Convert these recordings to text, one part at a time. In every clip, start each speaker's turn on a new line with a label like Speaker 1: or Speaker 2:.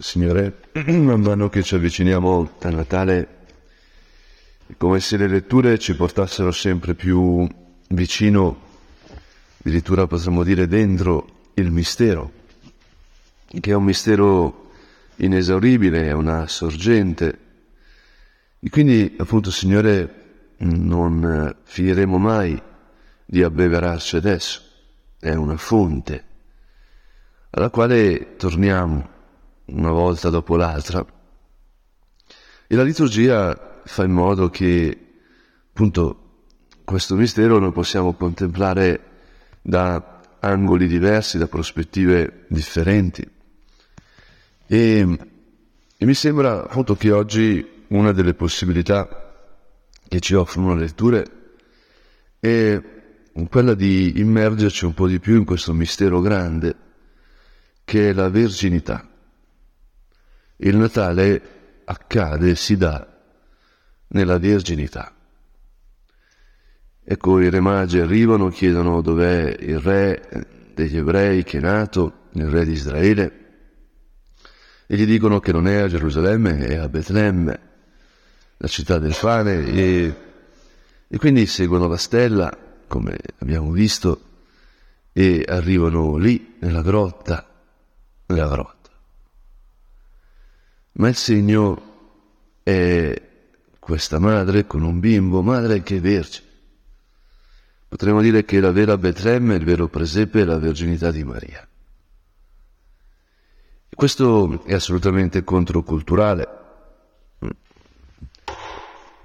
Speaker 1: Signore, man mano che ci avviciniamo a Natale, è come se le letture ci portassero sempre più vicino, addirittura potremmo dire dentro, il mistero, che è un mistero inesauribile, è una sorgente. E quindi, appunto, Signore, non finiremo mai di abbeverarci adesso, è una fonte alla quale torniamo una volta dopo l'altra. E la liturgia fa in modo che, appunto, questo mistero lo possiamo contemplare da angoli diversi, da prospettive differenti. E, e mi sembra appunto che oggi una delle possibilità che ci offrono le letture è quella di immergerci un po' di più in questo mistero grande che è la verginità. Il Natale accade, si dà nella verginità. Ecco, i re magi arrivano, chiedono dov'è il re degli ebrei che è nato, il re di Israele, e gli dicono che non è a Gerusalemme, è a Betlemme, la città del pane, e, e quindi seguono la stella, come abbiamo visto, e arrivano lì, nella grotta, nella grotta. Ma il segno è questa madre con un bimbo, madre che è vergine. Potremmo dire che la vera Betlemme, il vero presepe, è la verginità di Maria. Questo è assolutamente controculturale.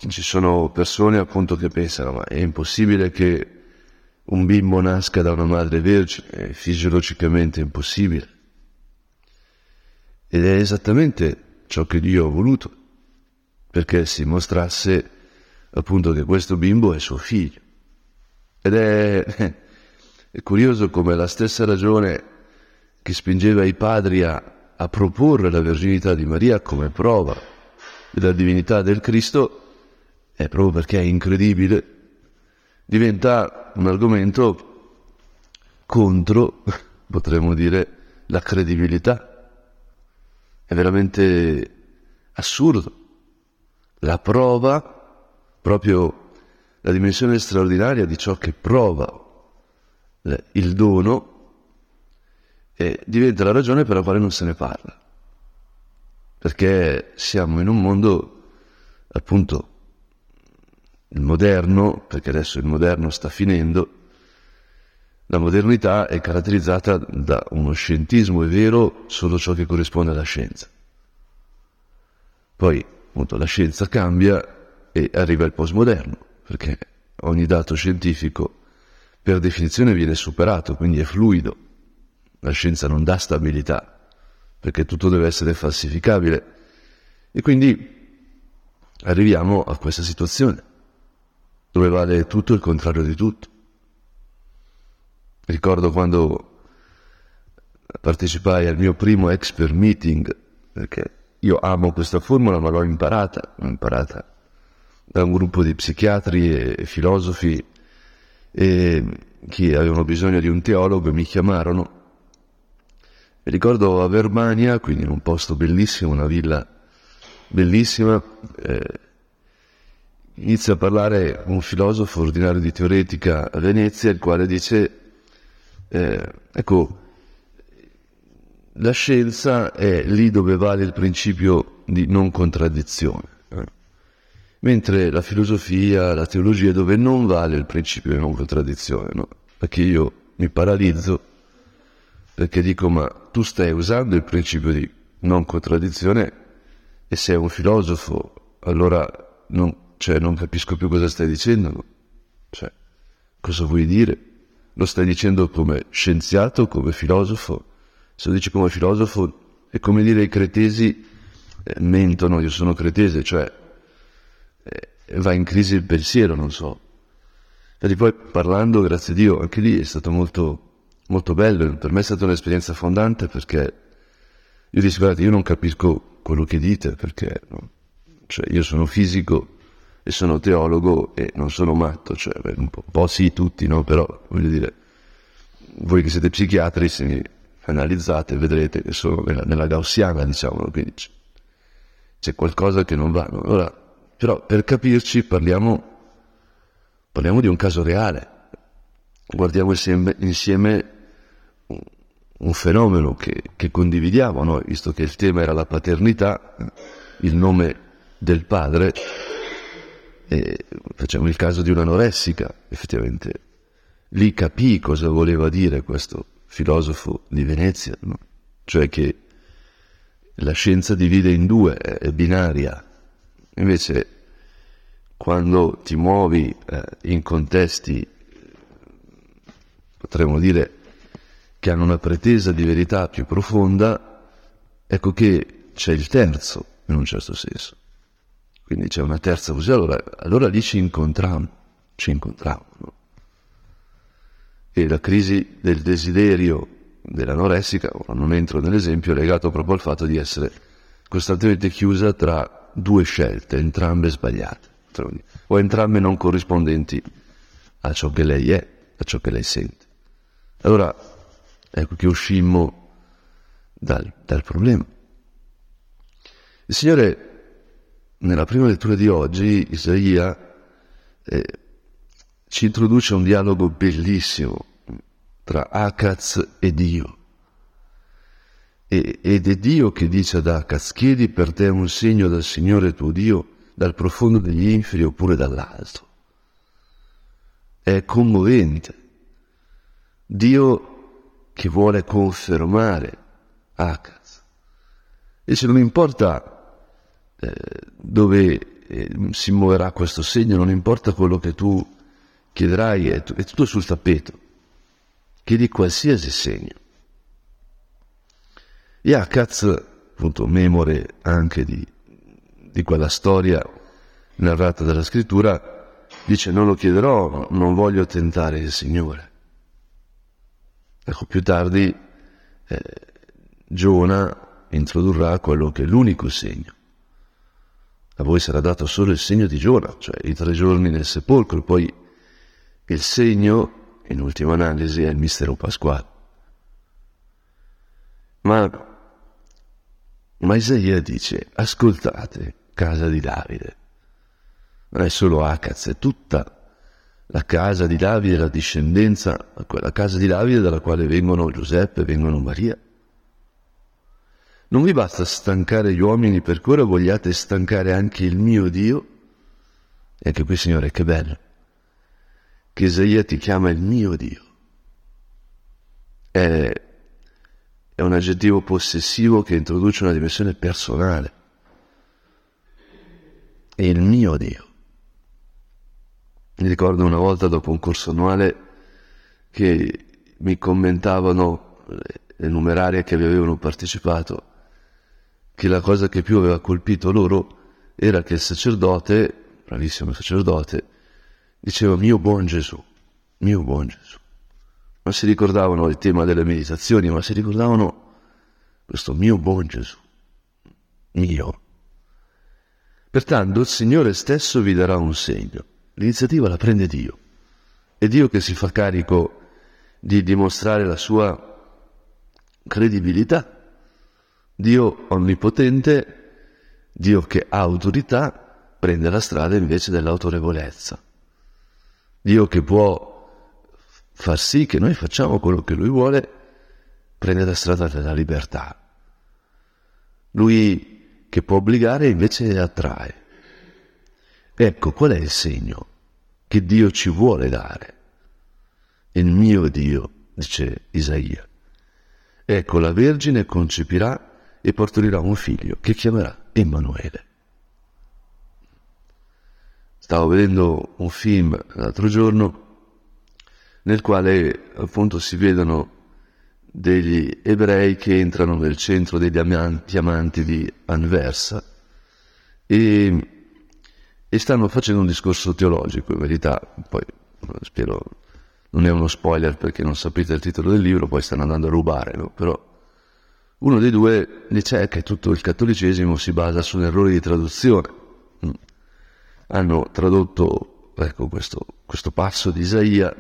Speaker 1: Ci sono persone appunto che pensano, ma è impossibile che un bimbo nasca da una madre vergine, è fisiologicamente impossibile. Ed è esattamente ciò che Dio ha voluto, perché si mostrasse appunto che questo bimbo è suo figlio. Ed è, è curioso come la stessa ragione che spingeva i padri a, a proporre la verginità di Maria come prova della divinità del Cristo, è proprio perché è incredibile, diventa un argomento contro, potremmo dire, la credibilità è veramente assurdo. La prova, proprio la dimensione straordinaria di ciò che prova il dono, diventa la ragione per la quale non se ne parla. Perché siamo in un mondo, appunto, il moderno, perché adesso il moderno sta finendo, la modernità è caratterizzata da uno scientismo, è vero, solo ciò che corrisponde alla scienza. Poi, appunto, la scienza cambia e arriva il postmoderno, perché ogni dato scientifico per definizione viene superato, quindi è fluido. La scienza non dà stabilità, perché tutto deve essere falsificabile. E quindi arriviamo a questa situazione, dove vale tutto il contrario di tutto. Ricordo quando partecipai al mio primo expert meeting, perché io amo questa formula, ma l'ho imparata, l'ho imparata da un gruppo di psichiatri e filosofi e che avevano bisogno di un teologo e mi chiamarono. E ricordo a Verbania, quindi in un posto bellissimo, una villa bellissima, eh, inizia a parlare un filosofo ordinario di teoretica a Venezia, il quale dice eh, ecco, la scienza è lì dove vale il principio di non contraddizione, eh? mentre la filosofia, la teologia è dove non vale il principio di non contraddizione, no? perché io mi paralizzo perché dico ma tu stai usando il principio di non contraddizione e sei un filosofo, allora non, cioè, non capisco più cosa stai dicendo, cioè, cosa vuoi dire? Lo stai dicendo come scienziato, come filosofo? Se lo dici come filosofo è come dire i cretesi eh, mentono, io sono cretese, cioè eh, va in crisi il pensiero, non so. E poi parlando, grazie a Dio, anche lì è stato molto, molto bello, per me è stata un'esperienza fondante perché io dissi guardate, io non capisco quello che dite perché no? cioè, io sono fisico e sono teologo e non sono matto, cioè un po', un po sì tutti, no? Però voglio dire, voi che siete psichiatri, se mi analizzate vedrete che sono nella, nella gaussiana, diciamo, quindi c'è, c'è qualcosa che non va. No? Allora, però per capirci parliamo, parliamo di un caso reale, guardiamo insieme, insieme un, un, fenomeno che, che condividiamo, no? visto che il tema era la paternità, il nome del padre, e facciamo il caso di un'anoressica, effettivamente. Lì capì cosa voleva dire questo filosofo di Venezia, no? cioè che la scienza divide in due, è binaria. Invece quando ti muovi eh, in contesti, potremmo dire, che hanno una pretesa di verità più profonda, ecco che c'è il terzo, in un certo senso. Quindi c'è una terza così, allora, allora lì ci incontriamo, ci incontriamo. No? E la crisi del desiderio dell'anoressica, ora non entro nell'esempio, è legato proprio al fatto di essere costantemente chiusa tra due scelte, entrambe sbagliate, o entrambe non corrispondenti a ciò che lei è, a ciò che lei sente. Allora, ecco che uscimmo dal, dal problema. Il Signore nella prima lettura di oggi Isaia eh, ci introduce un dialogo bellissimo tra Acaz e Dio. E, ed è Dio che dice ad Acaz, chiedi per te un segno dal Signore tuo Dio, dal profondo degli inferi oppure dall'alto. È commovente. Dio che vuole confermare Acaz. E se non importa eh, dove eh, si muoverà questo segno, non importa quello che tu chiederai, è, è tutto sul tappeto. Chiedi qualsiasi segno. Yakaz, appunto, memore anche di, di quella storia narrata dalla scrittura, dice non lo chiederò, non voglio tentare il Signore. Ecco, più tardi eh, Giona introdurrà quello che è l'unico segno a voi sarà dato solo il segno di Giona, cioè i tre giorni nel sepolcro, poi il segno, in ultima analisi, è il mistero pasquale. Ma, ma Isaia dice, ascoltate, casa di Davide. Non è solo Acaz, è tutta la casa di Davide, la discendenza, quella casa di Davide dalla quale vengono Giuseppe, vengono Maria. Non vi basta stancare gli uomini perché ora vogliate stancare anche il mio Dio? E anche qui, Signore, che bello. Che Isaia ti chiama il mio Dio. È, è un aggettivo possessivo che introduce una dimensione personale. È il mio Dio. Mi ricordo una volta dopo un corso annuale che mi commentavano le numerarie che vi avevano partecipato che la cosa che più aveva colpito loro era che il sacerdote, bravissimo sacerdote, diceva mio buon Gesù, mio buon Gesù. Non si ricordavano il tema delle meditazioni, ma si ricordavano questo mio buon Gesù, mio. Pertanto il Signore stesso vi darà un segno. L'iniziativa la prende Dio. È Dio che si fa carico di dimostrare la sua credibilità Dio onnipotente, Dio che ha autorità, prende la strada invece dell'autorevolezza. Dio che può far sì che noi facciamo quello che Lui vuole, prende la strada della libertà. Lui che può obbligare invece attrae. Ecco qual è il segno che Dio ci vuole dare. Il mio Dio, dice Isaia. Ecco, la Vergine concepirà e partorirà un figlio che chiamerà Emanuele. Stavo vedendo un film l'altro giorno nel quale appunto si vedono degli ebrei che entrano nel centro dei diamanti di Anversa e, e stanno facendo un discorso teologico, in verità, poi spero non è uno spoiler perché non sapete il titolo del libro, poi stanno andando a rubare, no? però uno dei due dice che tutto il cattolicesimo si basa su un errore di traduzione. Mm. Hanno tradotto ecco, questo, questo passo di Isaia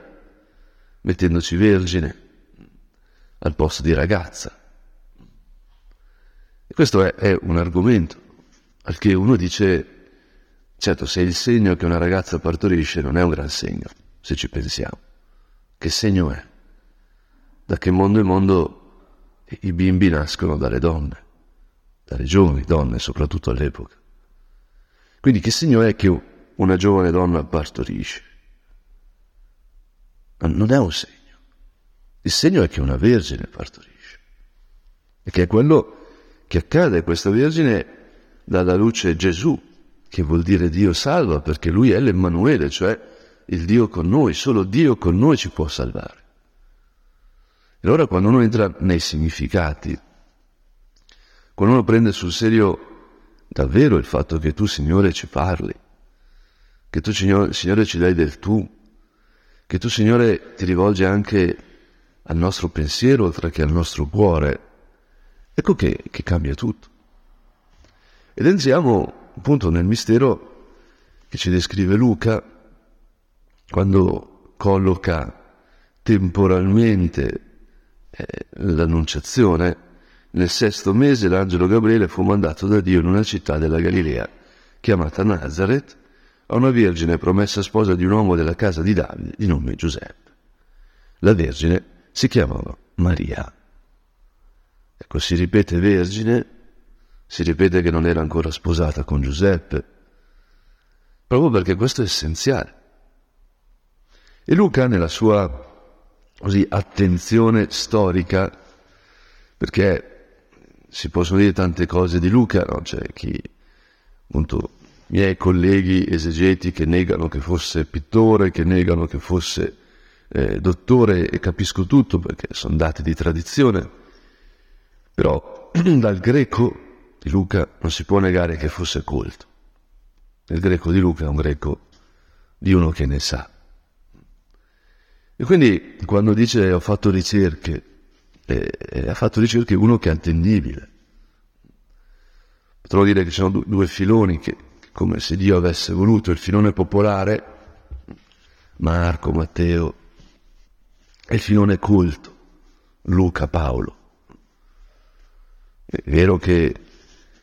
Speaker 1: mettendoci vergine, al posto di ragazza. E questo è, è un argomento al che uno dice, certo, se il segno che una ragazza partorisce non è un gran segno, se ci pensiamo. Che segno è? Da che mondo è mondo i bimbi nascono dalle donne, dalle giovani donne, soprattutto all'epoca. Quindi che segno è che una giovane donna partorisce? Non è un segno. Il segno è che una vergine partorisce. E che è quello che accade. Questa vergine dà alla luce Gesù, che vuol dire Dio salva, perché lui è l'Emmanuele, cioè il Dio con noi. Solo Dio con noi ci può salvare. Allora quando uno entra nei significati, quando uno prende sul serio davvero il fatto che tu, Signore, ci parli, che tu, Signore, ci dai del tu, che tu, Signore, ti rivolgi anche al nostro pensiero oltre che al nostro cuore, ecco che, che cambia tutto. Ed entriamo appunto nel mistero che ci descrive Luca quando colloca temporalmente l'annunciazione, nel sesto mese l'angelo Gabriele fu mandato da Dio in una città della Galilea, chiamata Nazareth, a una vergine promessa sposa di un uomo della casa di Davide di nome Giuseppe. La vergine si chiamava Maria. Ecco, si ripete vergine, si ripete che non era ancora sposata con Giuseppe, proprio perché questo è essenziale. E Luca, nella sua così, attenzione storica, perché si possono dire tante cose di Luca, no? c'è chi, appunto, miei colleghi esegeti che negano che fosse pittore, che negano che fosse eh, dottore, e capisco tutto perché sono dati di tradizione, però dal greco di Luca non si può negare che fosse colto. Il greco di Luca è un greco di uno che ne sa. E quindi quando dice ho fatto ricerche, eh, eh, ha fatto ricerche uno che è attendibile. Potrò dire che ci sono due, due filoni che, come se Dio avesse voluto, il filone popolare, Marco, Matteo, e il filone culto, Luca, Paolo. È vero che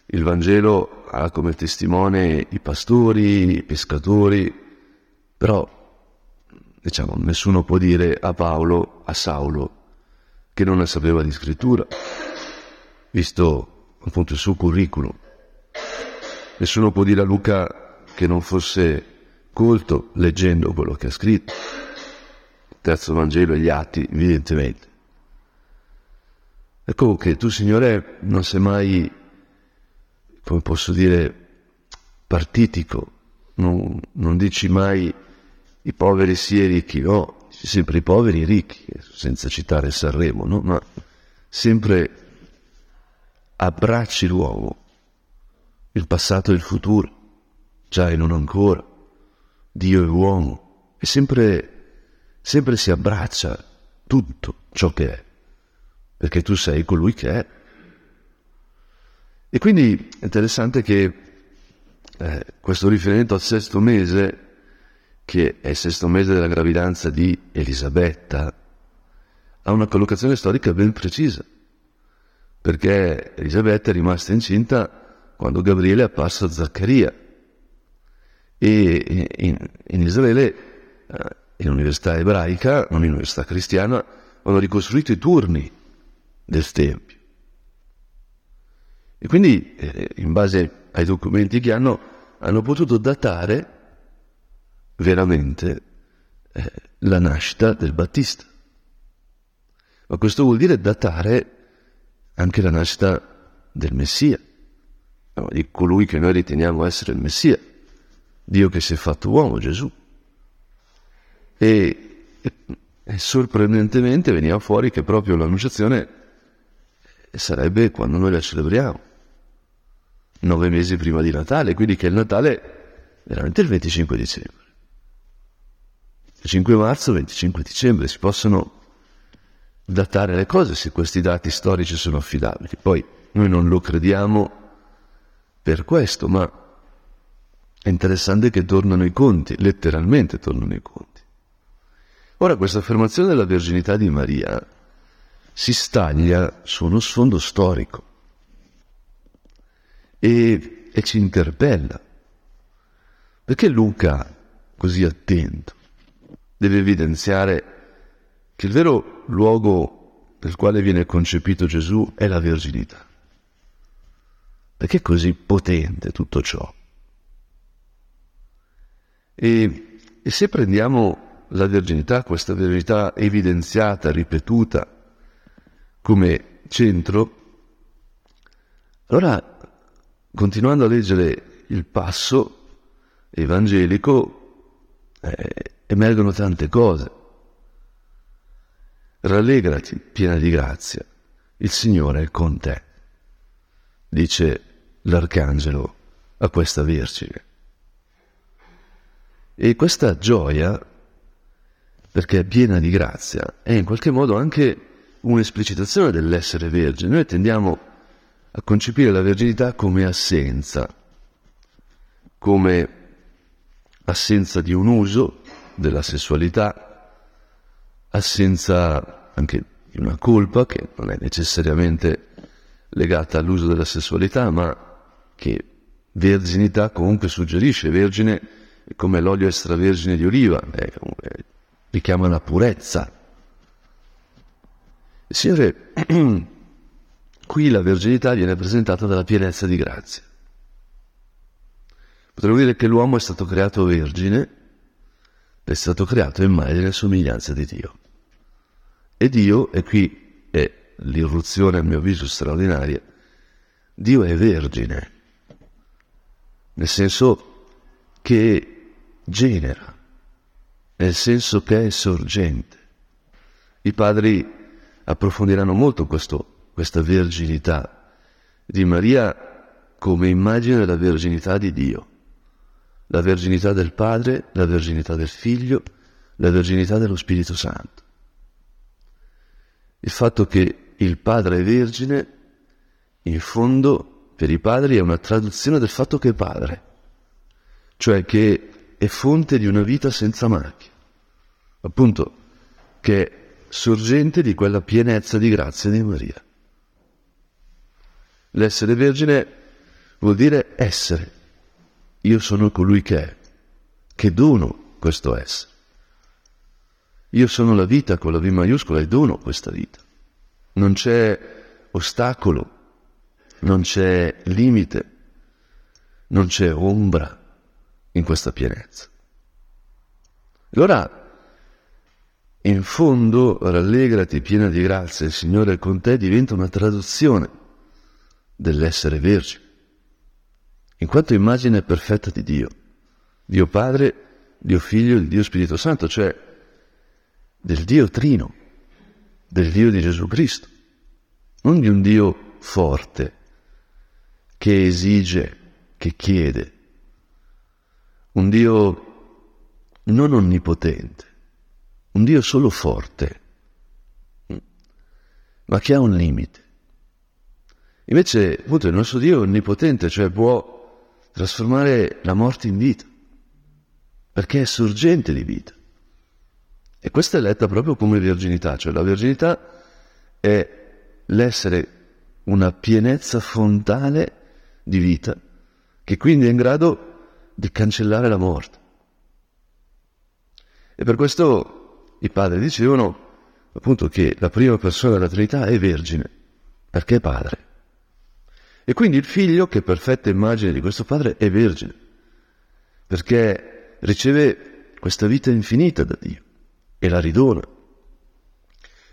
Speaker 1: il Vangelo ha come testimone i pastori, i pescatori, però diciamo, nessuno può dire a Paolo, a Saulo, che non ne sapeva di scrittura, visto appunto il suo curriculum. Nessuno può dire a Luca che non fosse colto leggendo quello che ha scritto. Il terzo Vangelo e gli atti, evidentemente. Ecco che tu, Signore, non sei mai, come posso dire, partitico, non, non dici mai i poveri sì e ricchi, no, sempre i poveri e ricchi, senza citare Sanremo, no? ma sempre abbracci l'uomo, il passato e il futuro, già e non ancora, Dio e uomo, e sempre, sempre si abbraccia tutto ciò che è, perché tu sei colui che è. E quindi è interessante che eh, questo riferimento al sesto mese che è il sesto mese della gravidanza di Elisabetta, ha una collocazione storica ben precisa, perché Elisabetta è rimasta incinta quando Gabriele è apparso a Zaccaria e in, in Israele, eh, in università ebraica, non in università cristiana, hanno ricostruito i turni del Tempio. E quindi, eh, in base ai documenti che hanno, hanno potuto datare veramente eh, la nascita del Battista. Ma questo vuol dire datare anche la nascita del Messia, no, di colui che noi riteniamo essere il Messia, Dio che si è fatto uomo, Gesù. E, e, e sorprendentemente veniva fuori che proprio l'annunciazione sarebbe quando noi la celebriamo, nove mesi prima di Natale, quindi che il Natale veramente il 25 dicembre. 5 marzo, 25 dicembre, si possono datare le cose se questi dati storici sono affidabili. Poi noi non lo crediamo per questo, ma è interessante che tornano i conti, letteralmente tornano i conti. Ora questa affermazione della verginità di Maria si staglia su uno sfondo storico e, e ci interpella. Perché Luca, così attento, deve evidenziare che il vero luogo nel quale viene concepito Gesù è la verginità? Perché è così potente tutto ciò? E, e se prendiamo la verginità, questa verità evidenziata, ripetuta, come centro, allora continuando a leggere il passo evangelico eh, emergono tante cose. Rallegrati, piena di grazia, il Signore è con te, dice l'arcangelo a questa Vergine. E questa gioia, perché è piena di grazia, è in qualche modo anche un'esplicitazione dell'essere vergine. Noi tendiamo a concepire la verginità come assenza, come assenza di un uso della sessualità, assenza anche di una colpa che non è necessariamente legata all'uso della sessualità, ma che verginità comunque suggerisce. Vergine come l'olio extravergine di oliva, è, richiama la purezza. Signore Qui la verginità viene presentata dalla pienezza di grazia. Potremmo dire che l'uomo è stato creato vergine, è stato creato immagine e somiglianza di Dio. E Dio, e qui è l'irruzione a mio avviso straordinaria, Dio è vergine, nel senso che genera, nel senso che è sorgente. I padri approfondiranno molto questo questa verginità di Maria come immagine della verginità di Dio, la verginità del Padre, la verginità del Figlio, la verginità dello Spirito Santo. Il fatto che il Padre è vergine, in fondo, per i padri è una traduzione del fatto che è Padre, cioè che è fonte di una vita senza macchia, appunto, che è sorgente di quella pienezza di grazia di Maria. L'essere vergine vuol dire essere. Io sono colui che è, che dono questo essere. Io sono la vita con la V maiuscola e dono questa vita. Non c'è ostacolo, non c'è limite, non c'è ombra in questa pienezza. Allora, in fondo, rallegrati piena di grazia, il Signore è con te diventa una traduzione dell'essere vergine, in quanto immagine perfetta di Dio, Dio Padre, Dio Figlio e Dio Spirito Santo, cioè del Dio Trino, del Dio di Gesù Cristo, non di un Dio forte che esige, che chiede, un Dio non onnipotente, un Dio solo forte, ma che ha un limite. Invece, appunto, il nostro Dio è onnipotente, cioè può trasformare la morte in vita, perché è sorgente di vita. E questa è letta proprio come virginità, cioè la virginità è l'essere una pienezza fontale di vita, che quindi è in grado di cancellare la morte. E per questo i padri dicevano appunto che la prima persona della Trinità è vergine, perché è padre. E quindi il figlio, che è perfetta immagine di questo padre, è vergine, perché riceve questa vita infinita da Dio e la ridona.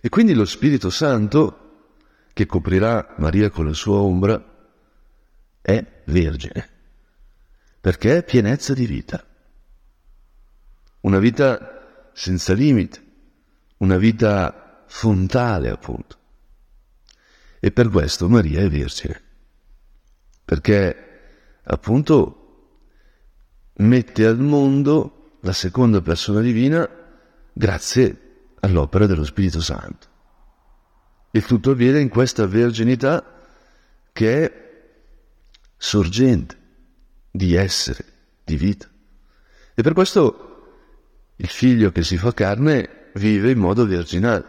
Speaker 1: E quindi lo Spirito Santo, che coprirà Maria con la sua ombra, è vergine, perché è pienezza di vita. Una vita senza limite, una vita fontale appunto. E per questo Maria è vergine perché appunto mette al mondo la seconda persona divina grazie all'opera dello Spirito Santo. Il tutto avviene in questa verginità che è sorgente di essere, di vita. E per questo il figlio che si fa carne vive in modo virginale.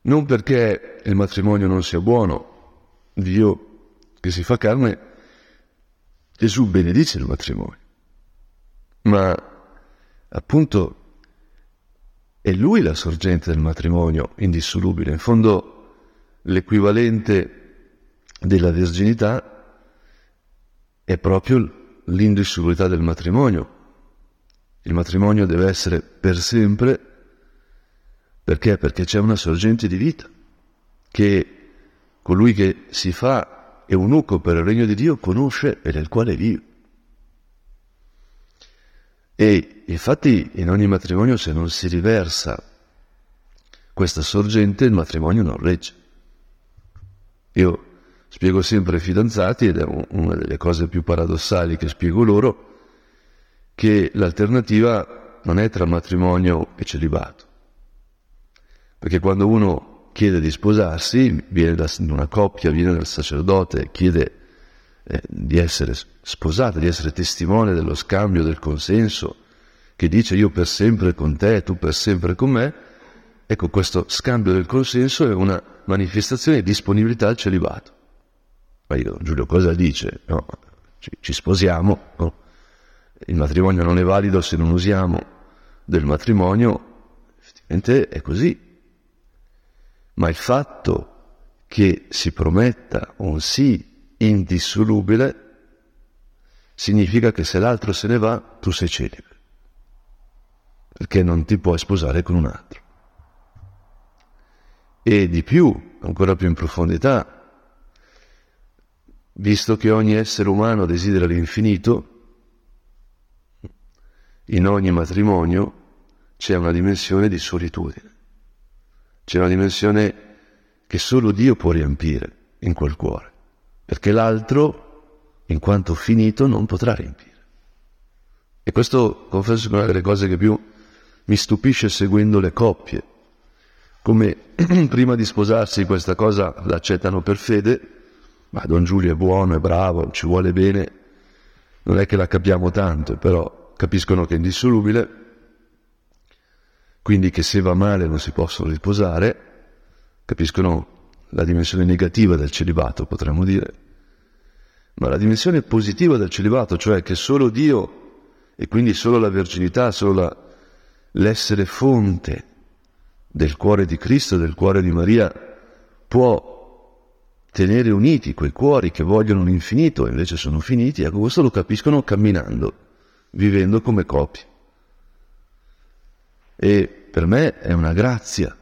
Speaker 1: Non perché il matrimonio non sia buono, Dio che si fa carne, Gesù benedice il matrimonio, ma appunto è lui la sorgente del matrimonio indissolubile. In fondo l'equivalente della verginità è proprio l'indissolubilità del matrimonio. Il matrimonio deve essere per sempre perché? Perché c'è una sorgente di vita che colui che si fa eunuco per il regno di Dio conosce e del quale vive. E infatti in ogni matrimonio se non si riversa questa sorgente il matrimonio non regge. Io spiego sempre ai fidanzati, ed è una delle cose più paradossali che spiego loro, che l'alternativa non è tra matrimonio e celibato. Perché quando uno chiede di sposarsi, viene da una coppia, viene dal sacerdote, chiede eh, di essere sposata, di essere testimone dello scambio, del consenso, che dice io per sempre con te, tu per sempre con me, ecco questo scambio del consenso è una manifestazione di disponibilità al celibato. Ma io, Giulio, cosa dice? No, ci, ci sposiamo, no? il matrimonio non è valido se non usiamo del matrimonio, effettivamente è così. Ma il fatto che si prometta un sì indissolubile, significa che se l'altro se ne va, tu sei celibe, perché non ti puoi sposare con un altro. E di più, ancora più in profondità, visto che ogni essere umano desidera l'infinito, in ogni matrimonio c'è una dimensione di solitudine, c'è una dimensione che solo Dio può riempire in quel cuore perché l'altro, in quanto finito, non potrà riempire. E questo, confesso, è una delle cose che più mi stupisce seguendo le coppie, come prima di sposarsi questa cosa l'accettano per fede, ma Don Giulio è buono, è bravo, ci vuole bene, non è che la capiamo tanto, però capiscono che è indissolubile, quindi che se va male non si possono risposare, capiscono la dimensione negativa del celibato, potremmo dire, ma la dimensione positiva del celibato, cioè che solo Dio e quindi solo la verginità, solo la, l'essere fonte del cuore di Cristo, del cuore di Maria, può tenere uniti quei cuori che vogliono l'infinito e invece sono finiti, ecco questo lo capiscono camminando, vivendo come coppie. E per me è una grazia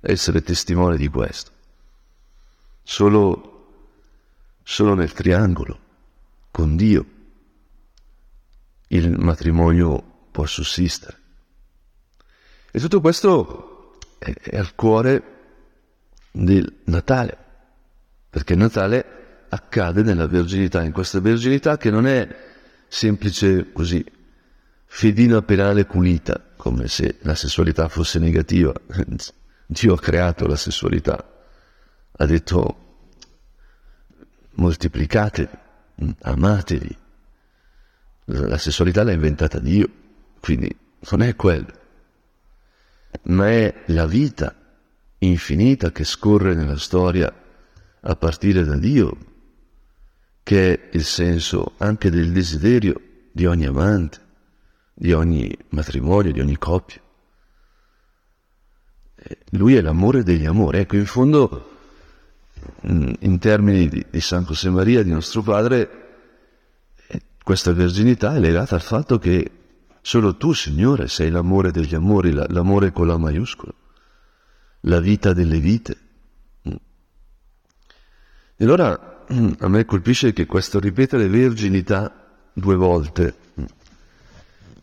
Speaker 1: essere testimone di questo solo, solo nel triangolo, con Dio, il matrimonio può sussistere. E tutto questo è, è al cuore del Natale, perché Natale accade nella verginità, in questa verginità che non è semplice così, fedina penale pulita, come se la sessualità fosse negativa. Dio ha creato la sessualità ha detto moltiplicatevi, amatevi. La sessualità l'ha inventata Dio, quindi non è quello, ma è la vita infinita che scorre nella storia a partire da Dio, che è il senso anche del desiderio di ogni amante, di ogni matrimonio, di ogni coppia. Lui è l'amore degli amori. Ecco, in fondo Mm, in termini di, di San José Maria, di nostro padre, eh, questa verginità è legata al fatto che solo tu, Signore, sei l'amore degli amori, l'amore con la maiuscola, la vita delle vite. Mm. E allora mm, a me colpisce che questo ripetere verginità due volte,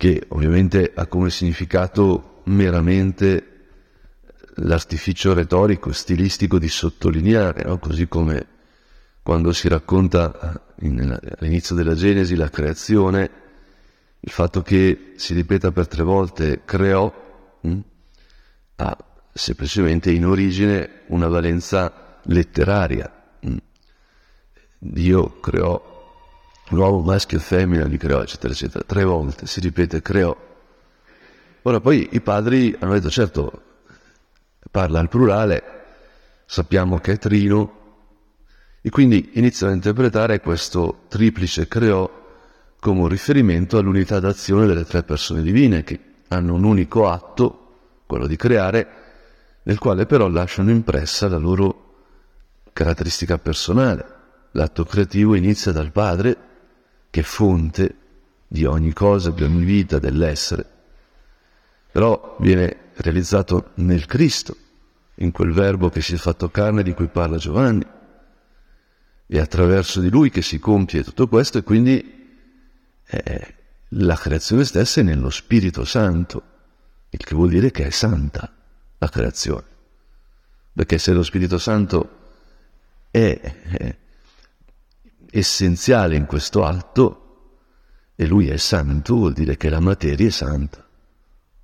Speaker 1: che ovviamente ha come significato meramente l'artificio retorico, stilistico di sottolineare, no? così come quando si racconta in, all'inizio della Genesi la creazione, il fatto che si ripeta per tre volte creò mh, hm, ha semplicemente in origine una valenza letteraria. Mh. Hm. Dio creò l'uomo maschio e femmina, li creò, eccetera, eccetera. Tre volte si ripete creò. Ora poi i padri hanno detto, certo, parla al plurale, sappiamo che è trino, e quindi inizia a interpretare questo triplice creò come un riferimento all'unità d'azione delle tre persone divine che hanno un unico atto, quello di creare, nel quale però lasciano impressa la loro caratteristica personale. L'atto creativo inizia dal Padre, che è fonte di ogni cosa, di ogni vita, dell'essere, però viene realizzato nel Cristo, in quel verbo che si è fatto carne di cui parla Giovanni. È attraverso di lui che si compie tutto questo e quindi eh, la creazione stessa è nello Spirito Santo, il che vuol dire che è santa la creazione. Perché se lo Spirito Santo è, è essenziale in questo atto e lui è santo, vuol dire che la materia è santa.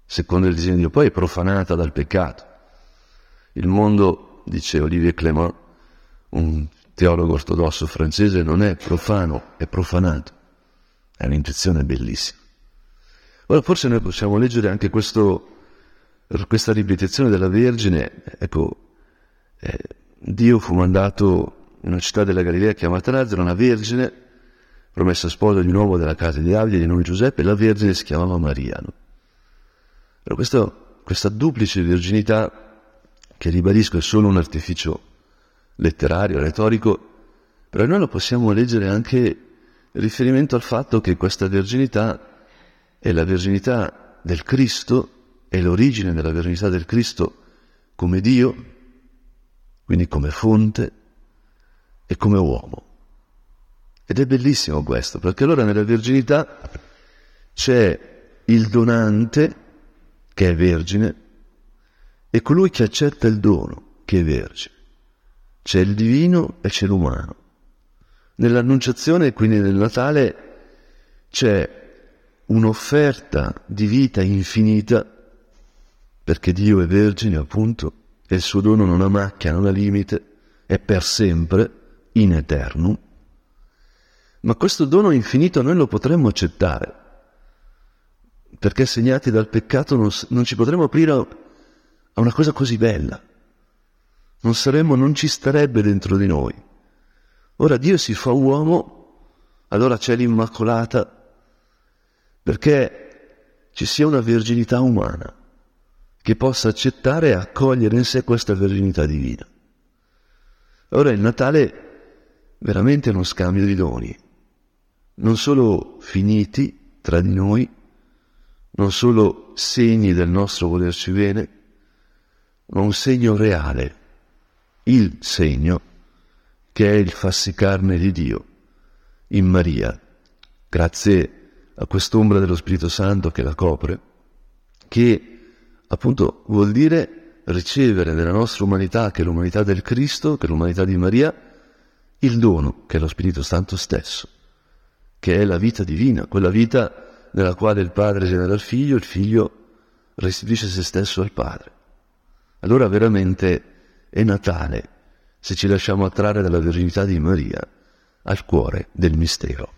Speaker 1: Secondo il disegno di Dio, poi è profanata dal peccato. Il mondo, dice Olivier Clément, un teologo ortodosso francese, non è profano, è profanato. È un'intuizione bellissima. Ora forse noi possiamo leggere anche questo, questa ripetizione della Vergine. Ecco, eh, Dio fu mandato in una città della Galilea chiamata Nazareth, una vergine, promessa sposa di un uomo della casa di Davide di nome Giuseppe, e la vergine si chiamava Maria. No? Però questo, questa duplice virginità, che ribadisco è solo un artificio letterario, retorico, però noi lo possiamo leggere anche riferimento al fatto che questa verginità è la verginità del Cristo, è l'origine della verginità del Cristo come Dio, quindi come fonte e come uomo. Ed è bellissimo questo, perché allora nella verginità c'è il donante, che è vergine, e colui che accetta il dono, che è vergine. C'è il divino e c'è l'umano. Nell'annunciazione, quindi nel Natale, c'è un'offerta di vita infinita, perché Dio è vergine appunto, e il suo dono non ha macchia, non ha limite, è per sempre, in eterno. Ma questo dono infinito noi lo potremmo accettare, perché segnati dal peccato non, non ci potremmo aprire a una cosa così bella. Non saremmo, non ci starebbe dentro di noi. Ora Dio si fa uomo, allora c'è l'Immacolata, perché ci sia una verginità umana che possa accettare e accogliere in sé questa verginità divina. Ora il Natale veramente uno scambio di doni, non solo finiti tra di noi, non solo segni del nostro volerci bene, ma un segno reale, il segno che è il farsi carne di Dio in Maria, grazie a quest'ombra dello Spirito Santo che la copre, che appunto vuol dire ricevere nella nostra umanità, che è l'umanità del Cristo, che è l'umanità di Maria, il dono, che è lo Spirito Santo stesso, che è la vita divina, quella vita nella quale il Padre genera il Figlio, il Figlio restituisce se stesso al Padre. Allora veramente è Natale se ci lasciamo attrarre dalla virginità di Maria al cuore del mistero.